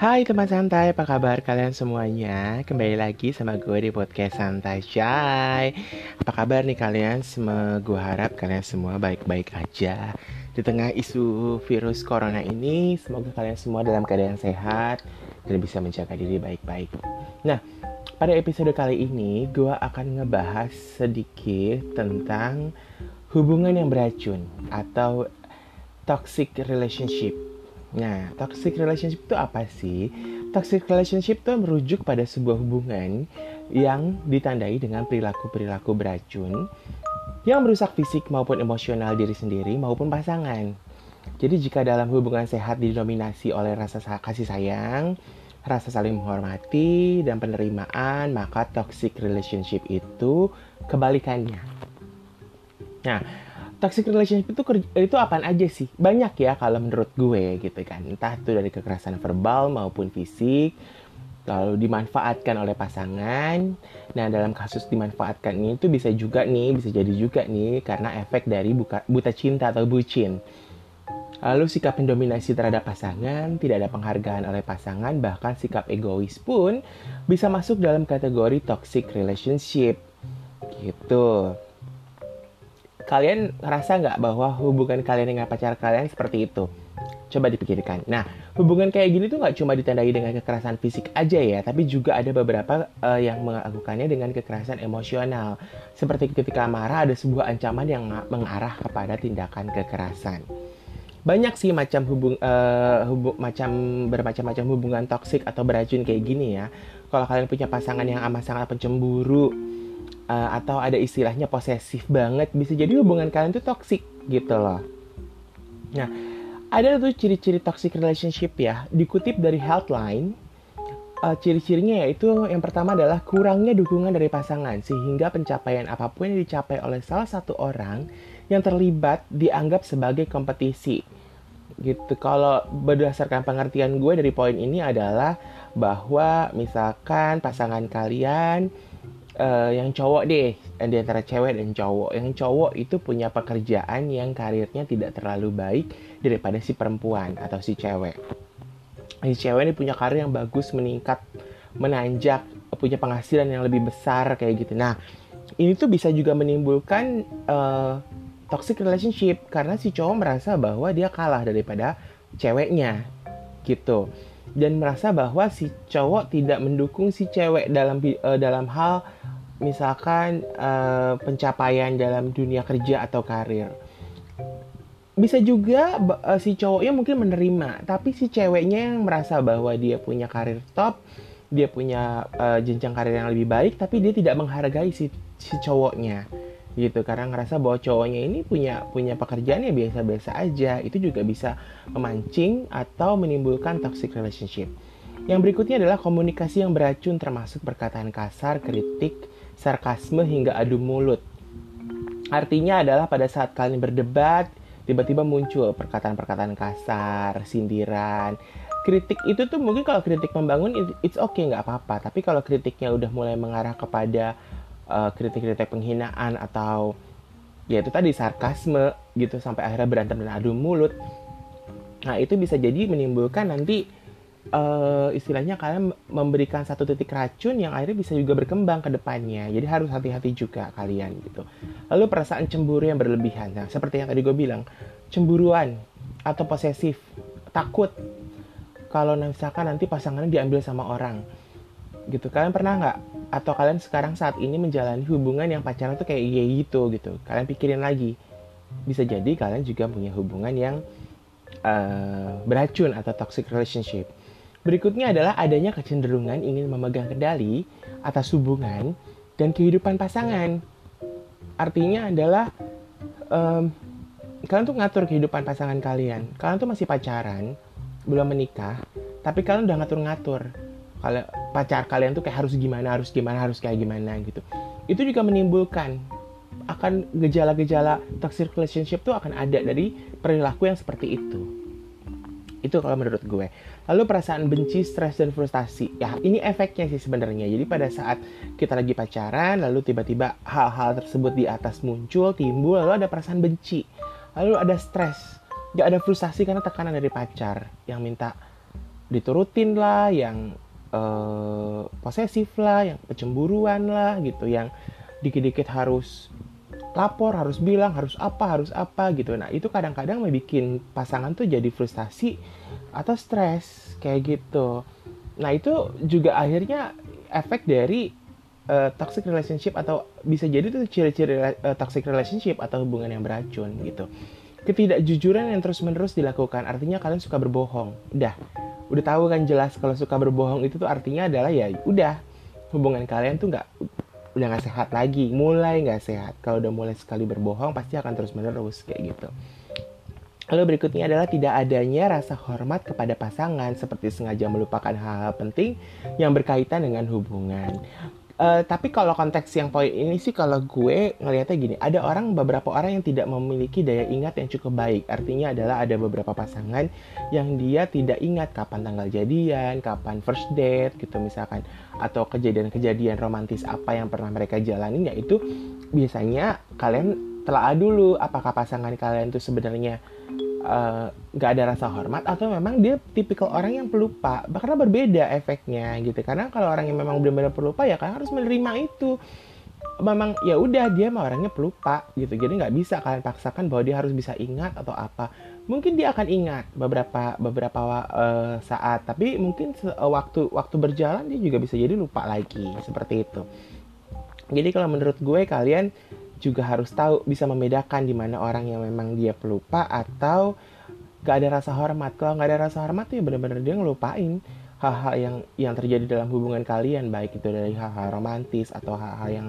Hai teman santai, apa kabar kalian semuanya? Kembali lagi sama gue di podcast Santai Shy Apa kabar nih kalian? Semoga gue harap kalian semua baik-baik aja Di tengah isu virus corona ini Semoga kalian semua dalam keadaan sehat Dan bisa menjaga diri baik-baik Nah, pada episode kali ini Gue akan ngebahas sedikit tentang Hubungan yang beracun Atau toxic relationship Nah, toxic relationship itu apa sih? Toxic relationship itu merujuk pada sebuah hubungan yang ditandai dengan perilaku-perilaku beracun yang merusak fisik maupun emosional diri sendiri maupun pasangan. Jadi jika dalam hubungan sehat didominasi oleh rasa kasih sayang, rasa saling menghormati, dan penerimaan, maka toxic relationship itu kebalikannya. Nah, toxic relationship itu itu apaan aja sih? Banyak ya kalau menurut gue gitu kan. Entah itu dari kekerasan verbal maupun fisik, lalu dimanfaatkan oleh pasangan. Nah, dalam kasus dimanfaatkan ini itu bisa juga nih, bisa jadi juga nih karena efek dari buka, buta cinta atau bucin. Lalu sikap mendominasi terhadap pasangan, tidak ada penghargaan oleh pasangan, bahkan sikap egois pun bisa masuk dalam kategori toxic relationship. Gitu kalian ngerasa nggak bahwa hubungan kalian dengan pacar kalian seperti itu? Coba dipikirkan. Nah, hubungan kayak gini tuh nggak cuma ditandai dengan kekerasan fisik aja ya, tapi juga ada beberapa uh, yang melakukannya dengan kekerasan emosional. Seperti ketika marah ada sebuah ancaman yang mengarah kepada tindakan kekerasan. Banyak sih macam hubung uh, hubung macam bermacam-macam hubungan toksik atau beracun kayak gini ya. Kalau kalian punya pasangan yang amat sangat pencemburu, uh, atau ada istilahnya posesif banget bisa jadi hubungan kalian tuh toxic gitu loh. Nah ada tuh ciri-ciri toxic relationship ya dikutip dari Healthline. Uh, ciri-cirinya yaitu yang pertama adalah kurangnya dukungan dari pasangan sehingga pencapaian apa pun yang dicapai oleh salah satu orang yang terlibat dianggap sebagai kompetisi. Gitu kalau berdasarkan pengertian gue dari poin ini adalah bahwa misalkan pasangan kalian uh, yang cowok deh. Di antara cewek dan cowok. Yang cowok itu punya pekerjaan yang karirnya tidak terlalu baik daripada si perempuan atau si cewek. Si cewek ini punya karir yang bagus meningkat menanjak punya penghasilan yang lebih besar kayak gitu. Nah ini tuh bisa juga menimbulkan uh, toxic relationship. Karena si cowok merasa bahwa dia kalah daripada ceweknya gitu dan merasa bahwa si cowok tidak mendukung si cewek dalam uh, dalam hal misalkan uh, pencapaian dalam dunia kerja atau karir. Bisa juga uh, si cowoknya mungkin menerima, tapi si ceweknya yang merasa bahwa dia punya karir top, dia punya uh, jenjang karir yang lebih baik, tapi dia tidak menghargai si si cowoknya gitu. Karena ngerasa bahwa cowoknya ini punya punya pekerjaan yang biasa-biasa aja. Itu juga bisa memancing atau menimbulkan toxic relationship. Yang berikutnya adalah komunikasi yang beracun termasuk perkataan kasar kritik sarkasme hingga adu mulut. Artinya adalah pada saat kalian berdebat tiba-tiba muncul perkataan-perkataan kasar sindiran. Kritik itu tuh mungkin kalau kritik membangun it's okay nggak apa-apa. Tapi kalau kritiknya udah mulai mengarah kepada uh, kritik-kritik penghinaan atau ya itu tadi sarkasme gitu sampai akhirnya berantem dan adu mulut. Nah itu bisa jadi menimbulkan nanti uh, istilahnya kalian memberikan satu titik racun yang akhirnya bisa juga berkembang ke depannya. Jadi harus hati-hati juga kalian gitu. Lalu perasaan cemburu yang berlebihan. Nah seperti yang tadi gue bilang cemburuan atau posesif takut. Kalau misalkan nanti pasangannya diambil sama orang gitu. Kalian pernah nggak? Atau kalian sekarang saat ini menjalani hubungan yang pacaran tuh kayak iya gitu gitu. Kalian pikirin lagi. Bisa jadi kalian juga punya hubungan yang uh, beracun atau toxic relationship. Berikutnya adalah adanya kecenderungan ingin memegang kendali atas hubungan dan kehidupan pasangan. Artinya adalah um, kalian tuh ngatur kehidupan pasangan kalian. Kalian tuh masih pacaran belum menikah tapi kalian udah ngatur-ngatur. Kalau pacar kalian tuh kayak harus gimana harus gimana harus kayak gimana gitu. Itu juga menimbulkan akan gejala-gejala toxic relationship tuh akan ada dari perilaku yang seperti itu. Itu kalau menurut gue. Lalu perasaan benci stres dan frustasi. Ya ini efeknya sih sebenarnya. Jadi pada saat kita lagi pacaran lalu tiba-tiba hal-hal tersebut di atas muncul timbul lalu ada perasaan benci. Lalu ada stres. Gak ada frustasi karena tekanan dari pacar. Yang minta diturutin lah yang uh, posesif lah yang kecemburuan lah gitu yang dikit-dikit harus lapor harus bilang harus apa harus apa gitu. Nah itu kadang-kadang membuat pasangan tuh jadi frustasi atau stres kayak gitu. Nah itu juga akhirnya efek dari uh, toxic relationship atau bisa jadi tuh ciri-ciri uh, toxic relationship atau hubungan yang beracun gitu ketidakjujuran yang terus-menerus dilakukan artinya kalian suka berbohong. Udah. Udah tahu kan jelas kalau suka berbohong itu tuh artinya adalah ya udah. Hubungan kalian tuh nggak udah nggak sehat lagi. Mulai nggak sehat. Kalau udah mulai sekali berbohong pasti akan terus menerus kayak gitu. Lalu berikutnya adalah tidak adanya rasa hormat kepada pasangan seperti sengaja melupakan hal-hal penting yang berkaitan dengan hubungan. Uh, tapi kalau konteks yang poin ini sih kalau gue ngelihatnya gini, ada orang beberapa orang yang tidak memiliki daya ingat yang cukup baik. Artinya adalah ada beberapa pasangan yang dia tidak ingat kapan tanggal jadian, kapan first date gitu misalkan, atau kejadian-kejadian romantis apa yang pernah mereka jalani, yaitu biasanya kalian telah dulu apakah pasangan kalian itu sebenarnya nggak uh, ada rasa hormat atau memang dia tipikal orang yang pelupa. Karena berbeda efeknya gitu. Karena kalau orang yang memang benar-benar pelupa ya kan harus menerima itu. Memang ya udah dia mah orangnya pelupa gitu. Jadi nggak bisa kalian paksakan bahwa dia harus bisa ingat atau apa. Mungkin dia akan ingat beberapa beberapa uh, saat. Tapi mungkin uh, waktu waktu berjalan dia juga bisa jadi lupa lagi. Seperti itu. Jadi kalau menurut gue kalian juga harus tahu bisa membedakan di mana orang yang memang dia pelupa atau gak ada rasa hormat. Kalau gak ada rasa hormat ya benar-benar dia ngelupain hal-hal yang yang terjadi dalam hubungan kalian, baik itu dari hal-hal romantis atau hal-hal yang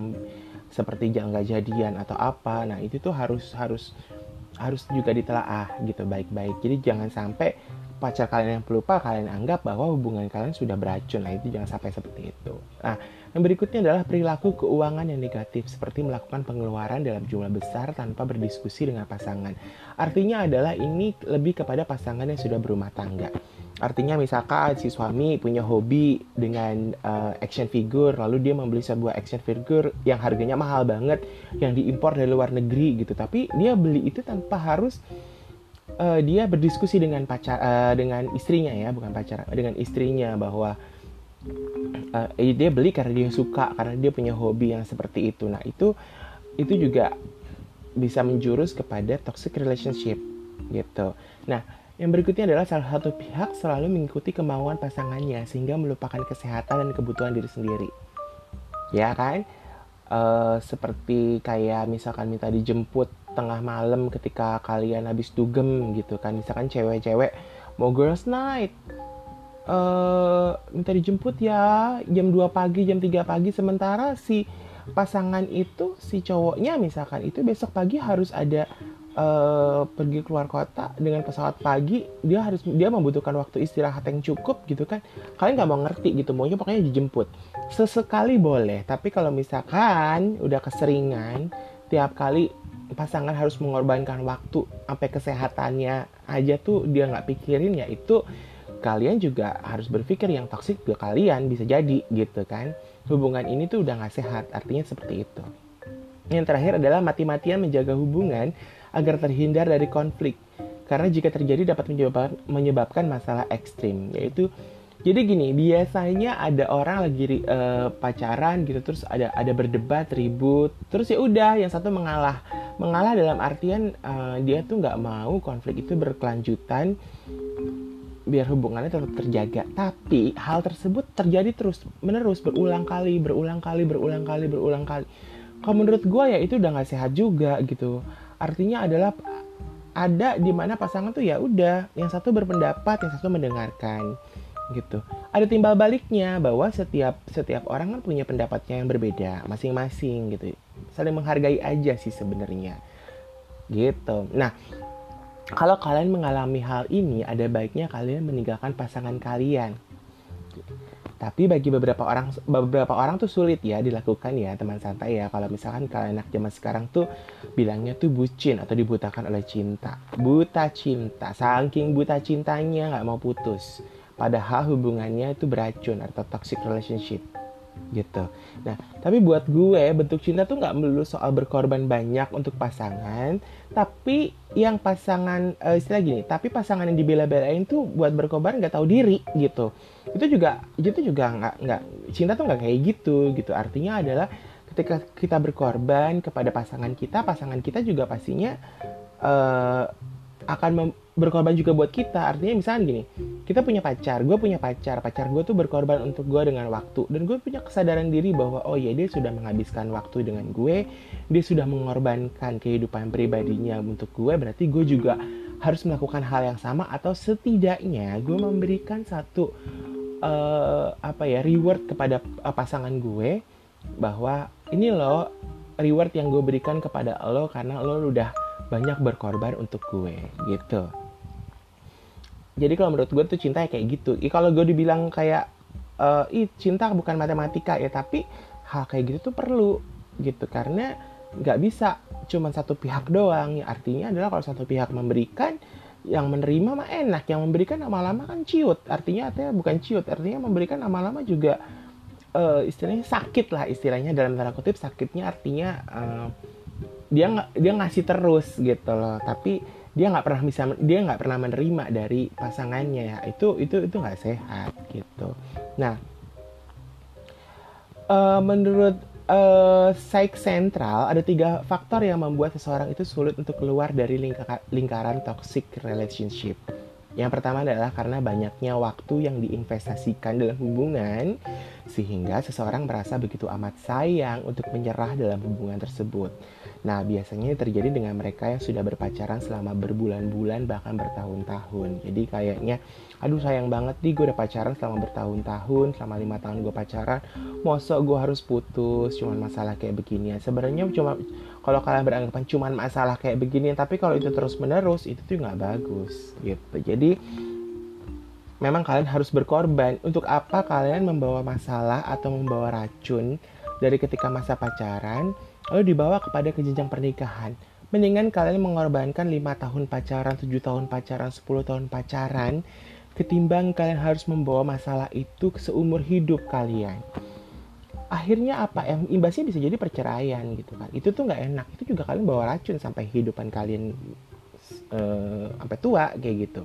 seperti jangan gak jadian atau apa. Nah itu tuh harus harus harus juga ditelaah gitu baik-baik. Jadi jangan sampai pacar kalian yang pelupa kalian anggap bahwa hubungan kalian sudah beracun. Nah itu jangan sampai seperti itu. Nah yang berikutnya adalah perilaku keuangan yang negatif seperti melakukan pengeluaran dalam jumlah besar tanpa berdiskusi dengan pasangan. Artinya adalah ini lebih kepada pasangan yang sudah berumah tangga. Artinya misalkan si suami punya hobi dengan uh, action figure lalu dia membeli sebuah action figure yang harganya mahal banget yang diimpor dari luar negeri gitu. Tapi dia beli itu tanpa harus uh, dia berdiskusi dengan pacar uh, dengan istrinya ya, bukan pacar, dengan istrinya bahwa uh, dia beli karena dia suka karena dia punya hobi yang seperti itu. Nah itu itu juga bisa menjurus kepada toxic relationship gitu. Nah yang berikutnya adalah salah satu pihak selalu mengikuti kemauan pasangannya sehingga melupakan kesehatan dan kebutuhan diri sendiri. Ya kan? Uh, seperti kayak misalkan minta dijemput tengah malam ketika kalian habis dugem gitu kan. Misalkan cewek-cewek mau girls night. Uh, minta dijemput ya jam 2 pagi, jam 3 pagi. Sementara si pasangan itu si cowoknya misalkan itu besok pagi harus ada uh, pergi keluar kota dengan pesawat pagi. Dia harus dia membutuhkan waktu istirahat yang cukup gitu kan. Kalian nggak mau ngerti gitu maunya pokoknya dijemput. Sesekali boleh tapi kalau misalkan udah keseringan tiap kali pasangan harus mengorbankan waktu sampai kesehatannya aja tuh dia nggak pikirin ya itu kalian juga harus berpikir yang toksik ke kalian bisa jadi gitu kan. Hubungan ini tuh udah gak sehat artinya seperti itu. Yang terakhir adalah mati-matian menjaga hubungan agar terhindar dari konflik karena jika terjadi dapat menyebabkan, menyebabkan masalah ekstrim yaitu jadi gini biasanya ada orang lagi uh, pacaran gitu terus ada ada berdebat ribut terus ya udah yang satu mengalah mengalah dalam artian uh, dia tuh nggak mau konflik itu berkelanjutan biar hubungannya tetap terjaga. Tapi hal tersebut terjadi terus menerus berulang kali, berulang kali, berulang kali, berulang kali. Kalau menurut gue ya itu udah gak sehat juga gitu. Artinya adalah ada di mana pasangan tuh ya udah yang satu berpendapat, yang satu mendengarkan gitu. Ada timbal baliknya bahwa setiap setiap orang kan punya pendapatnya yang berbeda masing-masing gitu. Saling menghargai aja sih sebenarnya. Gitu. Nah, kalau kalian mengalami hal ini, ada baiknya kalian meninggalkan pasangan kalian. Tapi bagi beberapa orang beberapa orang tuh sulit ya dilakukan ya teman santai ya. Kalau misalkan kalian anak zaman sekarang tuh bilangnya tuh bucin atau dibutakan oleh cinta. Buta cinta, saking buta cintanya nggak mau putus. Padahal hubungannya itu beracun atau toxic relationship gitu. Nah, tapi buat gue bentuk cinta tuh nggak melulu soal berkorban banyak untuk pasangan, tapi yang pasangan uh, istilah gini, tapi pasangan yang dibela-belain tuh buat berkorban nggak tahu diri gitu. Itu juga itu juga nggak nggak cinta tuh nggak kayak gitu gitu. Artinya adalah ketika kita berkorban kepada pasangan kita, pasangan kita juga pastinya uh, akan berkorban juga buat kita. Artinya misalnya gini kita punya pacar gue punya pacar pacar gue tuh berkorban untuk gue dengan waktu. Dan gue punya kesadaran diri bahwa oh ya dia sudah menghabiskan waktu dengan gue dia sudah mengorbankan kehidupan pribadinya untuk gue berarti gue juga harus melakukan hal yang sama atau setidaknya gue memberikan satu uh, apa ya reward kepada uh, pasangan gue bahwa ini loh reward yang gue berikan kepada lo karena lo udah banyak berkorban untuk gue gitu. Jadi kalau menurut gue tuh cinta ya kayak gitu. Ya, kalau gue dibilang kayak uh, ih cinta bukan matematika ya tapi hal kayak gitu tuh perlu gitu. Karena nggak bisa cuma satu pihak doang. Ya, artinya adalah kalau satu pihak memberikan yang menerima mah enak. Yang memberikan lama-lama kan ciut. Artinya artinya bukan ciut artinya memberikan lama-lama juga uh, istilahnya sakit lah istilahnya dalam tanda kutip sakitnya artinya uh, dia dia ngasih terus gitu loh. Tapi dia nggak pernah bisa dia nggak pernah menerima dari pasangannya ya. Itu itu itu nggak sehat gitu. Nah uh, menurut uh, psych sentral ada tiga faktor yang membuat seseorang itu sulit untuk keluar dari lingka lingkaran toxic relationship. Yang pertama adalah karena banyaknya waktu yang diinvestasikan dalam hubungan sehingga seseorang merasa begitu amat sayang untuk menyerah dalam hubungan tersebut. Nah, biasanya terjadi dengan mereka yang sudah berpacaran selama berbulan-bulan bahkan bertahun-tahun. Jadi kayaknya, aduh sayang banget nih gue udah pacaran selama bertahun-tahun, selama lima tahun gue pacaran, mosok gue harus putus, cuman masalah kayak begini. Sebenarnya cuma kalau kalian beranggapan cuman masalah kayak begini, tapi kalau itu terus menerus itu tuh nggak bagus gitu. Jadi memang kalian harus berkorban. Untuk apa kalian membawa masalah atau membawa racun dari ketika masa pacaran? Lalu dibawa kepada ke jenjang pernikahan. Mendingan kalian mengorbankan 5 tahun pacaran, 7 tahun pacaran, 10 tahun pacaran, ketimbang kalian harus membawa masalah itu ke seumur hidup kalian. Akhirnya apa? Yang imbasnya bisa jadi perceraian gitu kan. Itu tuh nggak enak. Itu juga kalian bawa racun sampai kehidupan kalian uh, sampai tua kayak gitu.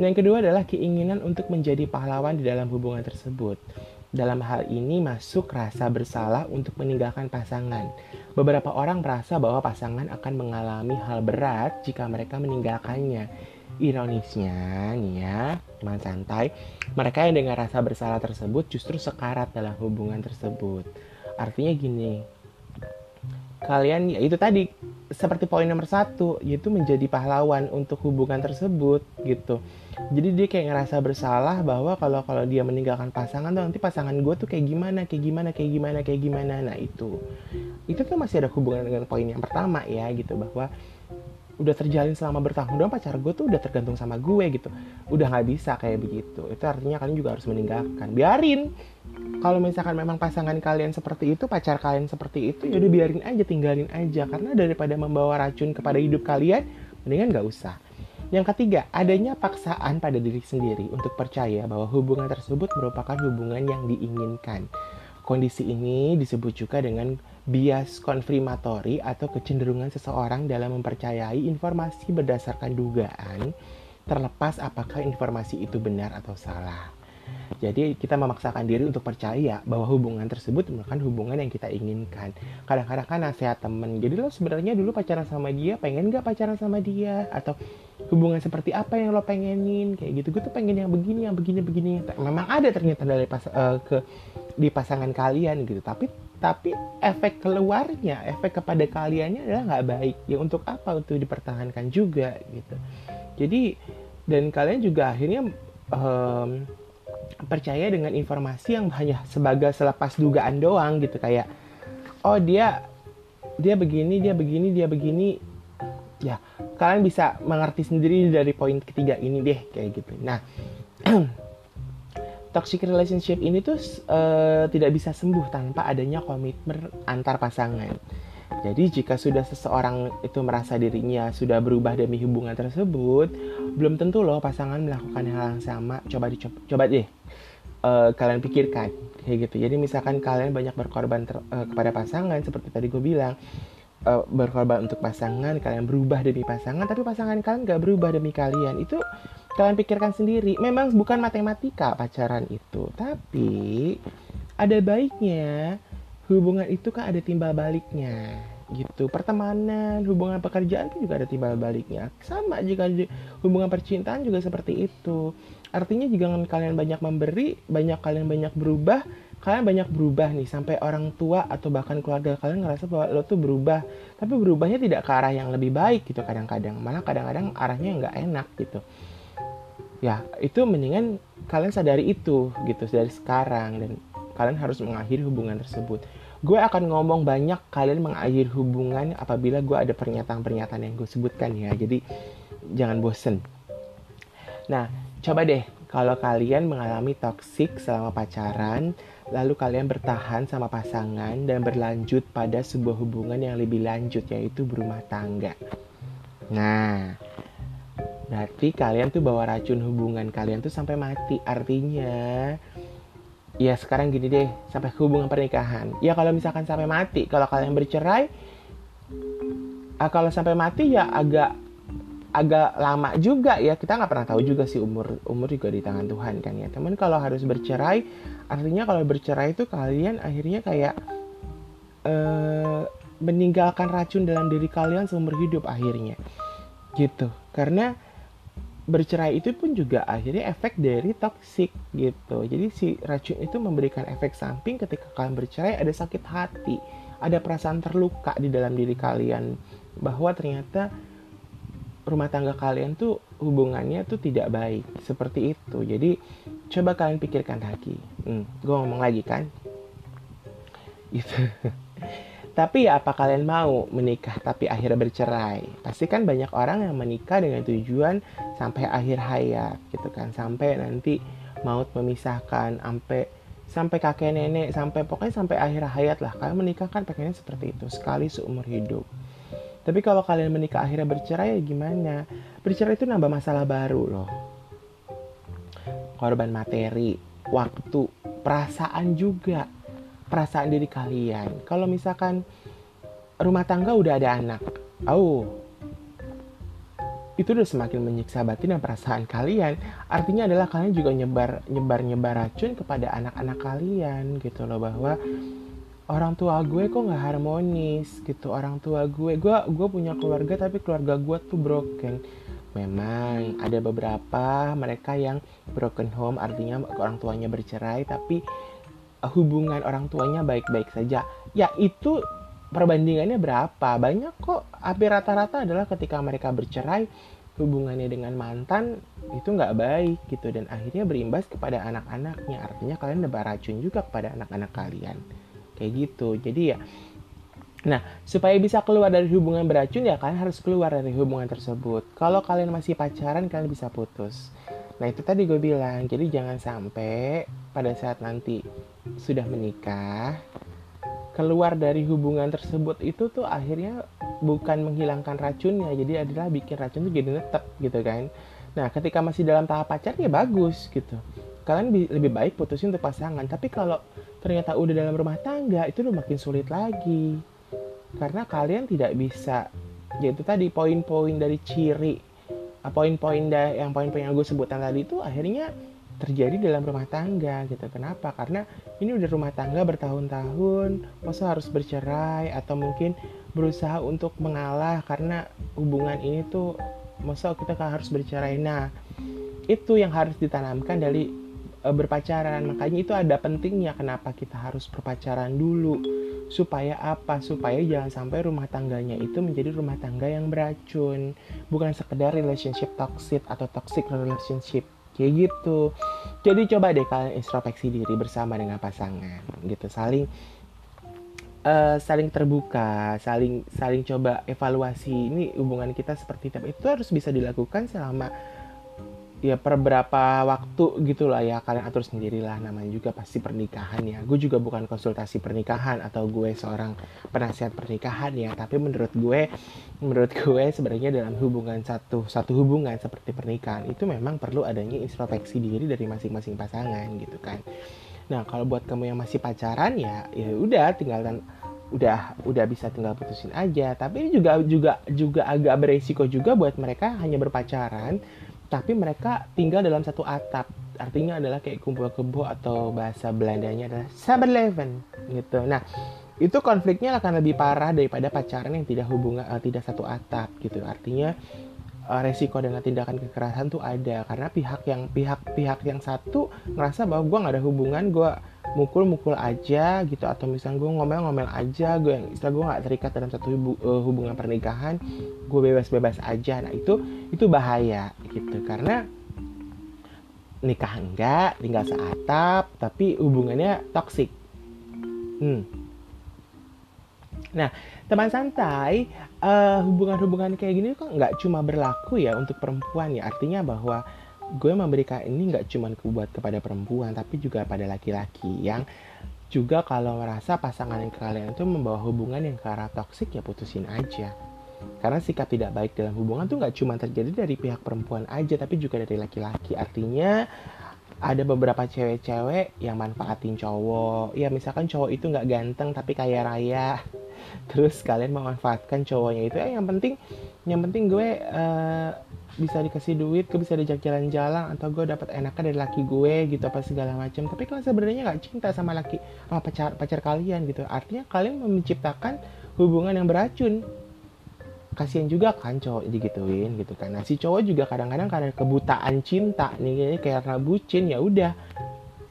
Nah, yang kedua adalah keinginan untuk menjadi pahlawan di dalam hubungan tersebut. Dalam hal ini masuk rasa bersalah untuk meninggalkan pasangan. Beberapa orang merasa bahwa pasangan akan mengalami hal berat jika mereka meninggalkannya. Ironisnya nih ya, teman santai, mereka yang dengan rasa bersalah tersebut justru sekarat dalam hubungan tersebut. Artinya gini, kalian ya itu tadi seperti poin nomor satu yaitu menjadi pahlawan untuk hubungan tersebut gitu jadi dia kayak ngerasa bersalah bahwa kalau kalau dia meninggalkan pasangan tuh nanti pasangan gue tuh kayak gimana kayak gimana kayak gimana kayak gimana. Nah itu. Itu tuh masih ada hubungan dengan poin yang pertama ya gitu bahwa udah terjalin selama bertahun-tahun pacar gue tuh udah tergantung sama gue gitu. Udah nggak bisa kayak begitu. Itu artinya kalian juga harus meninggalkan. Biarin. Kalau misalkan memang pasangan kalian seperti itu pacar kalian seperti itu ya udah biarin aja tinggalin aja. Karena daripada membawa racun kepada hidup kalian mendingan nggak usah yang ketiga, adanya paksaan pada diri sendiri untuk percaya bahwa hubungan tersebut merupakan hubungan yang diinginkan. Kondisi ini disebut juga dengan bias konfirmatori atau kecenderungan seseorang dalam mempercayai informasi berdasarkan dugaan, terlepas apakah informasi itu benar atau salah. Jadi kita memaksakan diri untuk percaya bahwa hubungan tersebut merupakan hubungan yang kita inginkan. Kadang-kadang kan nasihat temen. Jadi lo sebenarnya dulu pacaran sama dia, pengen gak pacaran sama dia? Atau hubungan seperti apa yang lo pengenin? Kayak gitu. Gue tuh pengen yang begini, yang begini, begini. Memang ada ternyata dari pas, uh, ke di pasangan kalian gitu. Tapi tapi efek keluarnya, efek kepada kaliannya adalah nggak baik. Ya untuk apa? Untuk dipertahankan juga gitu. Jadi dan kalian juga akhirnya um, percaya dengan informasi yang hanya sebagai selepas dugaan doang gitu kayak oh dia dia begini dia begini dia begini ya kalian bisa mengerti sendiri dari poin ketiga ini deh kayak gitu nah toxic relationship ini tuh uh, tidak bisa sembuh tanpa adanya komitmen antar pasangan jadi jika sudah seseorang itu merasa dirinya sudah berubah demi hubungan tersebut, belum tentu loh pasangan melakukan hal yang sama. Coba dicoba, coba deh. Uh, kalian pikirkan kayak gitu. Jadi misalkan kalian banyak berkorban ter, uh, kepada pasangan seperti tadi gue bilang uh, berkorban untuk pasangan kalian berubah demi pasangan tapi pasangan kalian gak berubah demi kalian. Itu kalian pikirkan sendiri. Memang bukan matematika pacaran itu tapi ada baiknya hubungan itu kan ada timbal baliknya gitu. Pertemanan hubungan pekerjaan itu juga ada timbal baliknya. Sama jika hubungan percintaan juga seperti itu artinya jika kalian banyak memberi banyak kalian banyak berubah kalian banyak berubah nih. Sampai orang tua atau bahkan keluarga kalian ngerasa bahwa lo tuh berubah. Tapi berubahnya tidak ke arah yang lebih baik gitu kadang-kadang. Malah kadang-kadang arahnya nggak enak gitu. Ya itu mendingan kalian sadari itu gitu dari sekarang. Dan kalian harus mengakhiri hubungan tersebut. Gue akan ngomong banyak kalian mengakhiri hubungan apabila gue ada pernyataan-pernyataan yang gue sebutkan ya. Jadi jangan bosen. Nah coba deh kalau kalian mengalami toksik selama pacaran lalu kalian bertahan sama pasangan dan berlanjut pada sebuah hubungan yang lebih lanjut yaitu berumah tangga. Nah berarti kalian tuh bawa racun hubungan kalian tuh sampai mati. Artinya ya sekarang gini deh sampai hubungan pernikahan. Ya kalau misalkan sampai mati kalau kalian bercerai uh, kalau sampai mati ya agak agak lama juga ya. Kita nggak pernah tahu juga sih umur umur juga di tangan Tuhan kan ya. Teman kalau harus bercerai artinya kalau bercerai itu kalian akhirnya kayak uh, meninggalkan racun dalam diri kalian seumur hidup akhirnya. Gitu. Karena bercerai itu pun juga akhirnya efek dari toxic gitu. Jadi si racun itu memberikan efek samping ketika kalian bercerai ada sakit hati, ada perasaan terluka di dalam diri kalian. Bahwa ternyata rumah tangga kalian tuh hubungannya tuh tidak baik seperti itu. Jadi coba kalian pikirkan lagi. Hmm, gue ngomong lagi kan. Gitu. Tapi ya apa kalian mau menikah tapi akhirnya bercerai? Pasti kan banyak orang yang menikah dengan tujuan sampai akhir hayat gitu kan. Sampai nanti maut memisahkan sampai sampai kakek nenek sampai pokoknya sampai akhir hayat lah. Kalian menikah kan pengennya seperti itu sekali seumur hidup. Tapi kalau kalian menikah akhirnya bercerai ya gimana? Bercerai itu nambah masalah baru loh. Korban materi, waktu, perasaan juga perasaan diri kalian. Kalau misalkan rumah tangga udah ada anak, oh, itu udah semakin menyiksa batin dan perasaan kalian. Artinya adalah kalian juga nyebar nyebar nyebar racun kepada anak-anak kalian gitu loh bahwa orang tua gue kok nggak harmonis gitu. Orang tua gue, gue gue punya keluarga tapi keluarga gue tuh broken. Memang ada beberapa mereka yang broken home artinya orang tuanya bercerai tapi hubungan orang tuanya baik-baik saja. Ya itu perbandingannya berapa? Banyak kok. Hampir rata-rata adalah ketika mereka bercerai, hubungannya dengan mantan itu nggak baik gitu dan akhirnya berimbas kepada anak-anaknya. Artinya kalian nebar racun juga kepada anak-anak kalian. Kayak gitu. Jadi ya Nah, supaya bisa keluar dari hubungan beracun ya kalian harus keluar dari hubungan tersebut. Kalau kalian masih pacaran, kalian bisa putus. Nah, itu tadi gue bilang. Jadi jangan sampai pada saat nanti sudah menikah keluar dari hubungan tersebut itu tuh akhirnya bukan menghilangkan racunnya jadi adalah bikin racun tuh jadi netep gitu kan nah ketika masih dalam tahap pacar ya bagus gitu kalian lebih baik putusin untuk pasangan tapi kalau ternyata udah dalam rumah tangga itu udah makin sulit lagi karena kalian tidak bisa yaitu tadi poin-poin dari ciri poin-poin yang poin-poin yang gue sebutkan tadi itu akhirnya terjadi dalam rumah tangga gitu. Kenapa? Karena ini udah rumah tangga bertahun-tahun, masa harus bercerai atau mungkin berusaha untuk mengalah karena hubungan ini tuh masa kita harus bercerai. Nah, itu yang harus ditanamkan dari e, berpacaran. Makanya itu ada pentingnya kenapa kita harus berpacaran dulu. Supaya apa? Supaya jangan sampai rumah tangganya itu menjadi rumah tangga yang beracun. Bukan sekedar relationship toxic atau toxic relationship kayak gitu jadi coba deh kalian introspeksi diri bersama dengan pasangan gitu saling uh, saling terbuka saling saling coba evaluasi ini hubungan kita seperti apa itu harus bisa dilakukan selama ya per berapa waktu gitu lah ya kalian atur sendirilah. Namanya juga pasti pernikahan ya. Gue juga bukan konsultasi pernikahan atau gue seorang penasihat pernikahan ya. Tapi menurut gue menurut gue sebenarnya dalam hubungan satu satu hubungan seperti pernikahan itu memang perlu adanya introspeksi diri dari masing-masing pasangan gitu kan. Nah kalau buat kamu yang masih pacaran ya ya udah tinggalkan udah udah bisa tinggal putusin aja. Tapi ini juga juga juga agak beresiko juga buat mereka hanya berpacaran tapi mereka tinggal dalam satu atap. Artinya adalah kayak kumpul kebo atau bahasa Belandanya adalah saberleven gitu. Nah itu konfliknya akan lebih parah daripada pacaran yang tidak hubungan uh, tidak satu atap gitu. Artinya uh, resiko dengan tindakan kekerasan tuh ada. Karena pihak yang pihak pihak yang satu ngerasa bahwa gue nggak ada hubungan gue mukul-mukul aja gitu. Atau misalnya gue ngomel-ngomel aja gue yang istilah gue nggak terikat dalam satu uh, hubungan pernikahan gue bebas-bebas aja. Nah itu itu bahaya gitu. Karena nikah enggak tinggal seatap tapi hubungannya toksik hmm. Nah teman santai uh, hubungan-hubungan kayak gini kok nggak cuma berlaku ya untuk perempuan ya? Artinya bahwa gue memberikan ini nggak cuma buat kepada perempuan tapi juga pada laki-laki yang juga kalau merasa pasangan yang kalian itu membawa hubungan yang ke arah toksik ya putusin aja. Karena sikap tidak baik dalam hubungan tuh nggak cuma terjadi dari pihak perempuan aja tapi juga dari laki-laki. Artinya ada beberapa cewek-cewek yang manfaatin cowok. Ya misalkan cowok itu nggak ganteng tapi kaya raya. Terus kalian memanfaatkan cowoknya itu. Eh yang penting yang penting gue uh, bisa dikasih duit gue bisa diajak jalan-jalan atau gue dapat enaknya dari laki gue gitu apa segala macam tapi kalau sebenarnya nggak cinta sama laki sama pacar pacar kalian gitu. Artinya kalian menciptakan hubungan yang beracun kasihan juga kan cowok digituin gitu kan. Nah si cowok juga kadang-kadang karena kebutaan cinta nih kayak karena bucin ya udah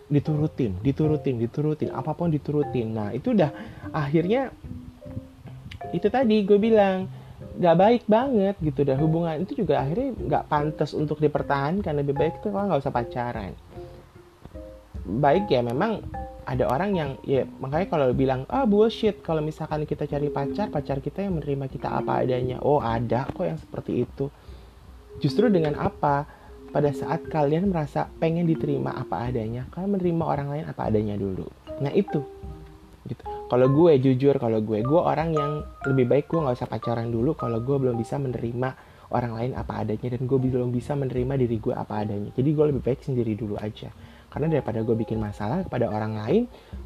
diturutin diturutin diturutin apa pun diturutin. Nah itu udah akhirnya itu tadi gue bilang nggak baik banget gitu. Dan hubungan itu juga akhirnya nggak pantas untuk dipertahankan. Lebih baik tuh kalau nggak usah pacaran baik ya memang ada orang yang ya makanya kalau bilang ah oh, bullshit kalau misalkan kita cari pacar pacar kita yang menerima kita apa adanya. Oh ada kok yang seperti itu. Justru dengan apa? Pada saat kalian merasa pengen diterima apa adanya kalian menerima orang lain apa adanya dulu. Nah itu. Gitu. Kalau gue jujur kalau gue gue orang yang lebih baik gue nggak usah pacaran dulu kalau gue belum bisa menerima orang lain apa adanya dan gue belum bisa menerima diri gue apa adanya. Jadi gue lebih baik sendiri dulu aja karena daripada gue bikin masalah kepada orang lain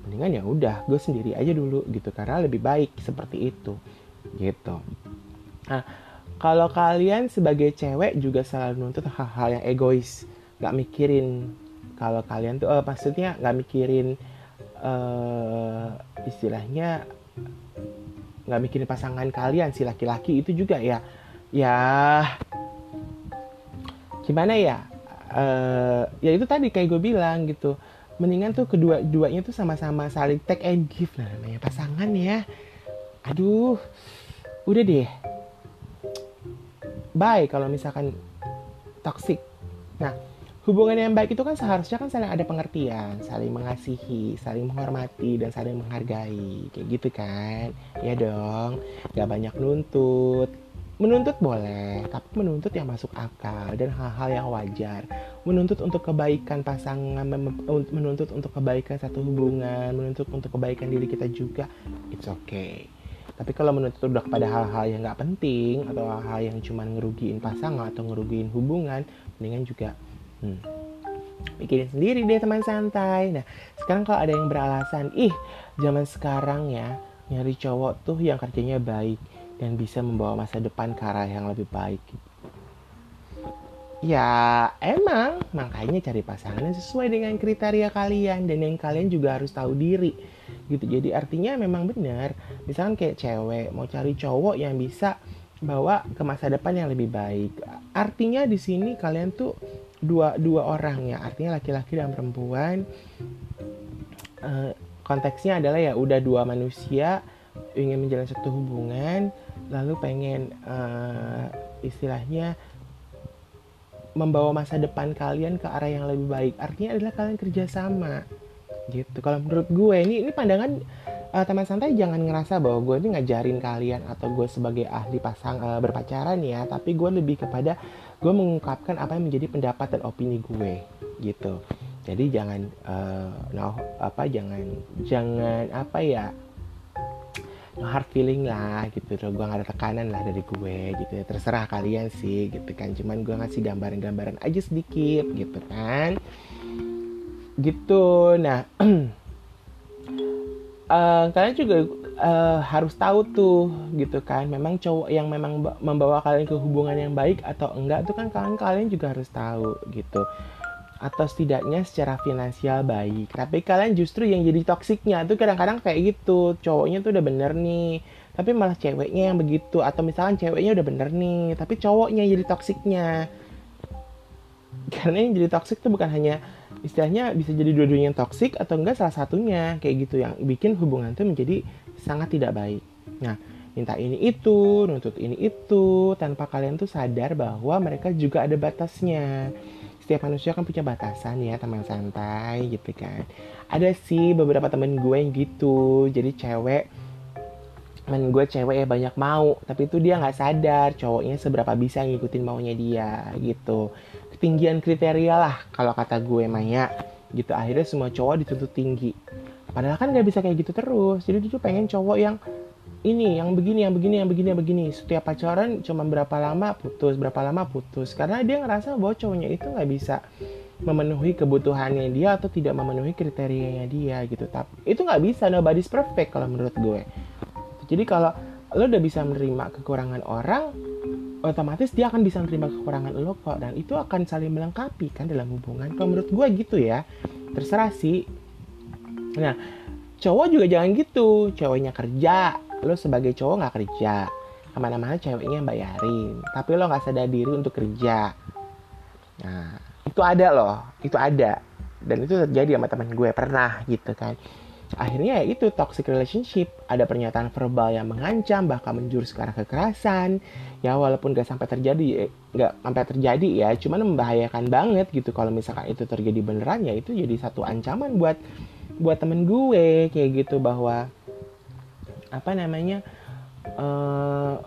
mendingan ya udah gue sendiri aja dulu gitu karena lebih baik seperti itu gitu. Nah kalau kalian sebagai cewek juga selalu nuntut hal-hal yang egois nggak mikirin kalau kalian tuh uh, maksudnya nggak mikirin uh, istilahnya nggak mikirin pasangan kalian si laki-laki itu juga ya. Ya gimana ya uh, ya itu tadi kayak gue bilang gitu. Mendingan tuh kedua duanya tuh sama-sama saling take and give nah namanya pasangan ya. Aduh udah deh. Bye kalau misalkan toxic. Nah hubungan yang baik itu kan seharusnya kan saling ada pengertian, saling mengasihi, saling menghormati dan saling menghargai, kayak gitu kan? Ya dong, gak banyak nuntut. Menuntut boleh, tapi menuntut yang masuk akal dan hal-hal yang wajar. Menuntut untuk kebaikan pasangan, menuntut untuk kebaikan satu hubungan, menuntut untuk kebaikan diri kita juga, it's okay. Tapi kalau menuntut udah kepada hal-hal yang gak penting atau hal-hal yang cuma ngerugiin pasangan atau ngerugiin hubungan, mendingan juga Hmm. Pikirin sendiri deh teman santai. Nah, sekarang kalau ada yang beralasan, ih, zaman sekarang ya, nyari cowok tuh yang kerjanya baik dan bisa membawa masa depan ke arah yang lebih baik. Ya, emang makanya cari pasangan yang sesuai dengan kriteria kalian dan yang kalian juga harus tahu diri. Gitu. Jadi artinya memang benar. Misalkan kayak cewek mau cari cowok yang bisa bawa ke masa depan yang lebih baik. Artinya di sini kalian tuh dua dua orang ya artinya laki-laki dan perempuan uh, konteksnya adalah ya udah dua manusia ingin menjalin satu hubungan lalu pengen uh, istilahnya membawa masa depan kalian ke arah yang lebih baik. Artinya adalah kalian kerjasama gitu. Kalau menurut gue ini ini pandangan uh, teman santai jangan ngerasa bahwa gue ini ngajarin kalian atau gue sebagai ahli pasang uh, berpacaran ya. Tapi gue lebih kepada gue mengungkapkan apa yang menjadi pendapat dan opini gue gitu. Jadi jangan uh, no apa jangan jangan apa ya no hard feeling lah gitu loh. Gue gak ada tekanan lah dari gue gitu. Ya terserah kalian sih gitu kan. Cuman gue ngasih gambaran-gambaran aja sedikit gitu kan. Gitu. Nah uh, kalian juga uh, harus tahu tuh gitu kan. Memang cowok yang memang membawa kalian ke hubungan yang baik atau enggak tuh kan kalian kalian juga harus tahu gitu atau setidaknya secara finansial baik. Tapi kalian justru yang jadi toksiknya tuh kadang-kadang kayak gitu. Cowoknya tuh udah bener nih. Tapi malah ceweknya yang begitu. Atau misalkan ceweknya udah bener nih. Tapi cowoknya jadi toksiknya. Karena yang jadi toksik tuh bukan hanya istilahnya bisa jadi dua-duanya yang toksik atau enggak salah satunya. Kayak gitu yang bikin hubungan tuh menjadi sangat tidak baik. Nah minta ini itu nuntut ini itu tanpa kalian tuh sadar bahwa mereka juga ada batasnya setiap manusia kan punya batasan ya teman santai gitu kan. Ada sih beberapa temen gue yang gitu. Jadi cewek temen gue cewek ya banyak mau tapi itu dia nggak sadar cowoknya seberapa bisa ngikutin maunya dia gitu. Ketinggian kriteria lah kalau kata gue Maya. Gitu akhirnya semua cowok dituntut tinggi. Padahal kan nggak bisa kayak gitu terus. Jadi dia tuh pengen cowok yang ini yang begini yang begini yang begini yang begini. Setiap pacaran cuma berapa lama putus berapa lama putus. Karena dia ngerasa bahwa cowoknya itu nggak bisa memenuhi kebutuhannya dia atau tidak memenuhi kriterianya dia gitu. Tapi itu nggak bisa. Nobody's perfect kalau menurut gue. Jadi kalau lo udah bisa menerima kekurangan orang otomatis dia akan bisa menerima kekurangan lo kok. Dan itu akan saling melengkapi kan dalam hubungan. Kalau menurut gue gitu ya. Terserah sih. Nah cowok juga jangan gitu. Cowoknya kerja lo sebagai cowok nggak kerja. Ke mana-mana ceweknya yang bayarin. Tapi lo nggak sadar diri untuk kerja. Nah itu ada loh. Itu ada. Dan itu terjadi sama teman gue. Pernah gitu kan. Akhirnya ya itu toxic relationship. Ada pernyataan verbal yang mengancam bahkan menjurus ke arah kekerasan. Ya walaupun gak sampai terjadi nggak sampai terjadi ya. Cuman membahayakan banget gitu. Kalau misalkan itu terjadi beneran ya itu jadi satu ancaman buat buat temen gue kayak gitu bahwa apa namanya uh,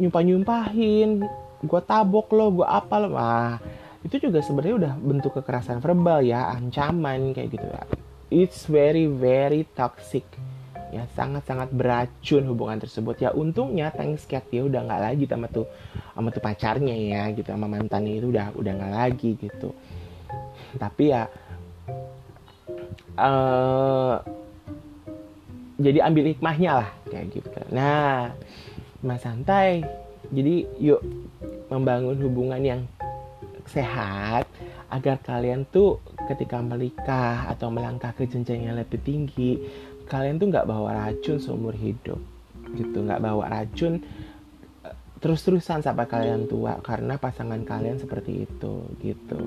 nyumpah nyumpahin gue tabok lo gue apa lo. Wah itu juga sebenarnya udah bentuk kekerasan verbal ya ancaman kayak gitu ya. It's very very toxic. Ya sangat sangat beracun hubungan tersebut. Ya untungnya thanks cat dia udah nggak lagi sama tuh sama tuh pacarnya ya gitu sama mantannya itu udah udah nggak lagi gitu. Tapi ya uh, jadi ambil hikmahnya lah kayak gitu. Nah mas santai jadi yuk membangun hubungan yang sehat agar kalian tuh ketika menikah atau melangkah ke jenjang yang lebih tinggi kalian tuh nggak bawa racun seumur hidup gitu. Nggak bawa racun eh, terus-terusan sampai kalian tua karena pasangan kalian seperti itu gitu.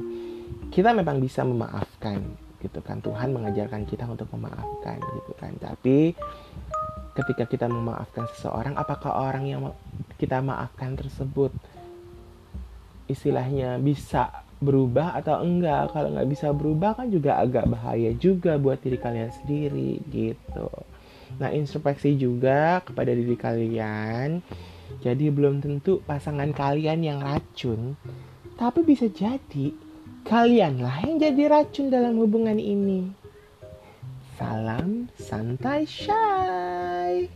Kita memang bisa memaafkan gitu kan. Tuhan mengajarkan kita untuk memaafkan gitu kan. Tapi ketika kita memaafkan seseorang apakah orang yang kita maafkan tersebut istilahnya bisa berubah atau enggak? Kalau nggak bisa berubah kan juga agak bahaya juga buat diri kalian sendiri gitu. Nah introspeksi juga kepada diri kalian. Jadi belum tentu pasangan kalian yang racun tapi bisa jadi Kalianlah yang jadi racun dalam hubungan ini. Salam santai shy.